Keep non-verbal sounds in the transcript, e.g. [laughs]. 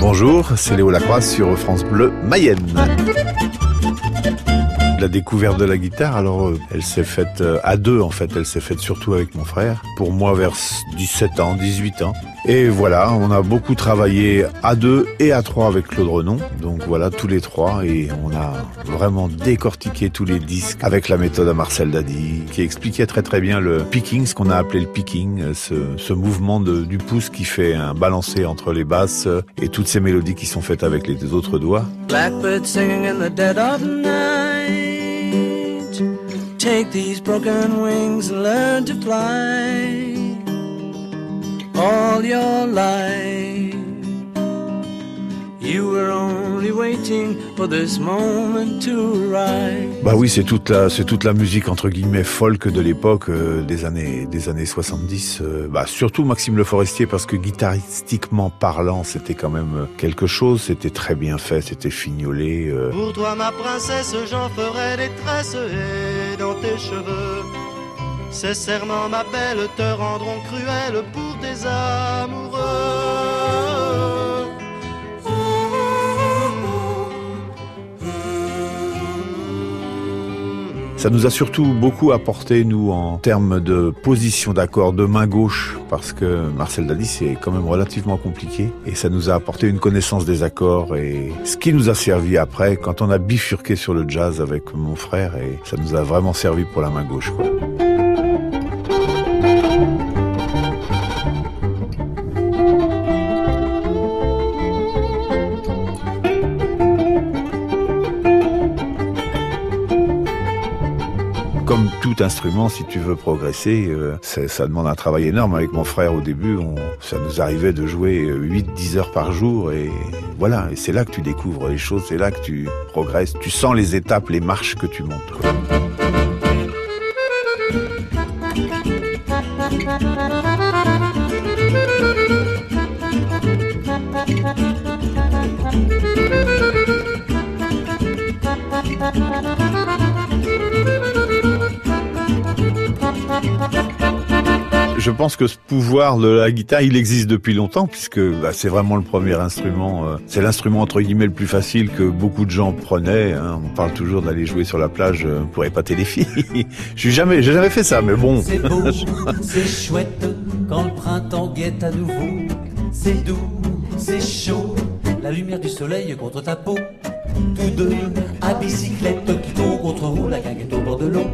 Bonjour, c'est Léo Lacroix sur France Bleu Mayenne. La découverte de la guitare, alors euh, elle s'est faite euh, à deux en fait, elle s'est faite surtout avec mon frère. Pour moi vers 17 ans, 18 ans. Et voilà, on a beaucoup travaillé à deux et à trois avec Claude Renon. Donc voilà, tous les trois. Et on a vraiment décortiqué tous les disques avec la méthode à Marcel Dadi, qui expliquait très très bien le picking, ce qu'on a appelé le picking, ce, mouvement du pouce qui fait un balancé entre les basses et toutes ces mélodies qui sont faites avec les autres doigts. Blackbird singing in the dead of night. Take these broken wings and learn to fly all your life. You were only waiting for this moment to arrive. Bah oui, c'est toute la c'est toute la musique entre guillemets folk de l'époque euh, des années des années 70 euh, bah surtout Maxime Le Forestier parce que guitaristiquement parlant, c'était quand même euh, quelque chose, c'était très bien fait, c'était fignolé euh. Pour toi ma princesse, j'en ferai des tresses et dans tes cheveux. Ces serments, ma belle, te rendront cruelle pour tes amoureux. Ça nous a surtout beaucoup apporté, nous, en termes de position d'accord, de main gauche, parce que Marcel Dadi, c'est quand même relativement compliqué. Et ça nous a apporté une connaissance des accords, et ce qui nous a servi après, quand on a bifurqué sur le jazz avec mon frère, et ça nous a vraiment servi pour la main gauche. Quoi. Comme tout instrument, si tu veux progresser, euh, ça, demande un travail énorme. Avec mon frère, au début, ça nous arrivait de jouer 8-10 heures par jour. Et voilà, et c'est là que tu découvres les choses, c'est là que tu progresses. Tu sens les étapes, les marches que tu montes. [laughs] Je pense que ce pouvoir de la guitare, il existe depuis longtemps, puisque bah, c'est vraiment le premier instrument. euh, c'est l'instrument entre guillemets le plus facile que beaucoup de gens prenaient. hein. On parle toujours d'aller jouer sur la plage euh, pour épater les filles. [laughs] Je suis jamais, j'ai jamais fait ça, mais bon. C'est beau, [laughs] c'est chouette quand le printemps guette à nouveau. C'est doux, c'est chaud, la lumière du soleil contre ta peau. Tous deux à bicyclette qui tourne contre roue, la est au bord de l'eau.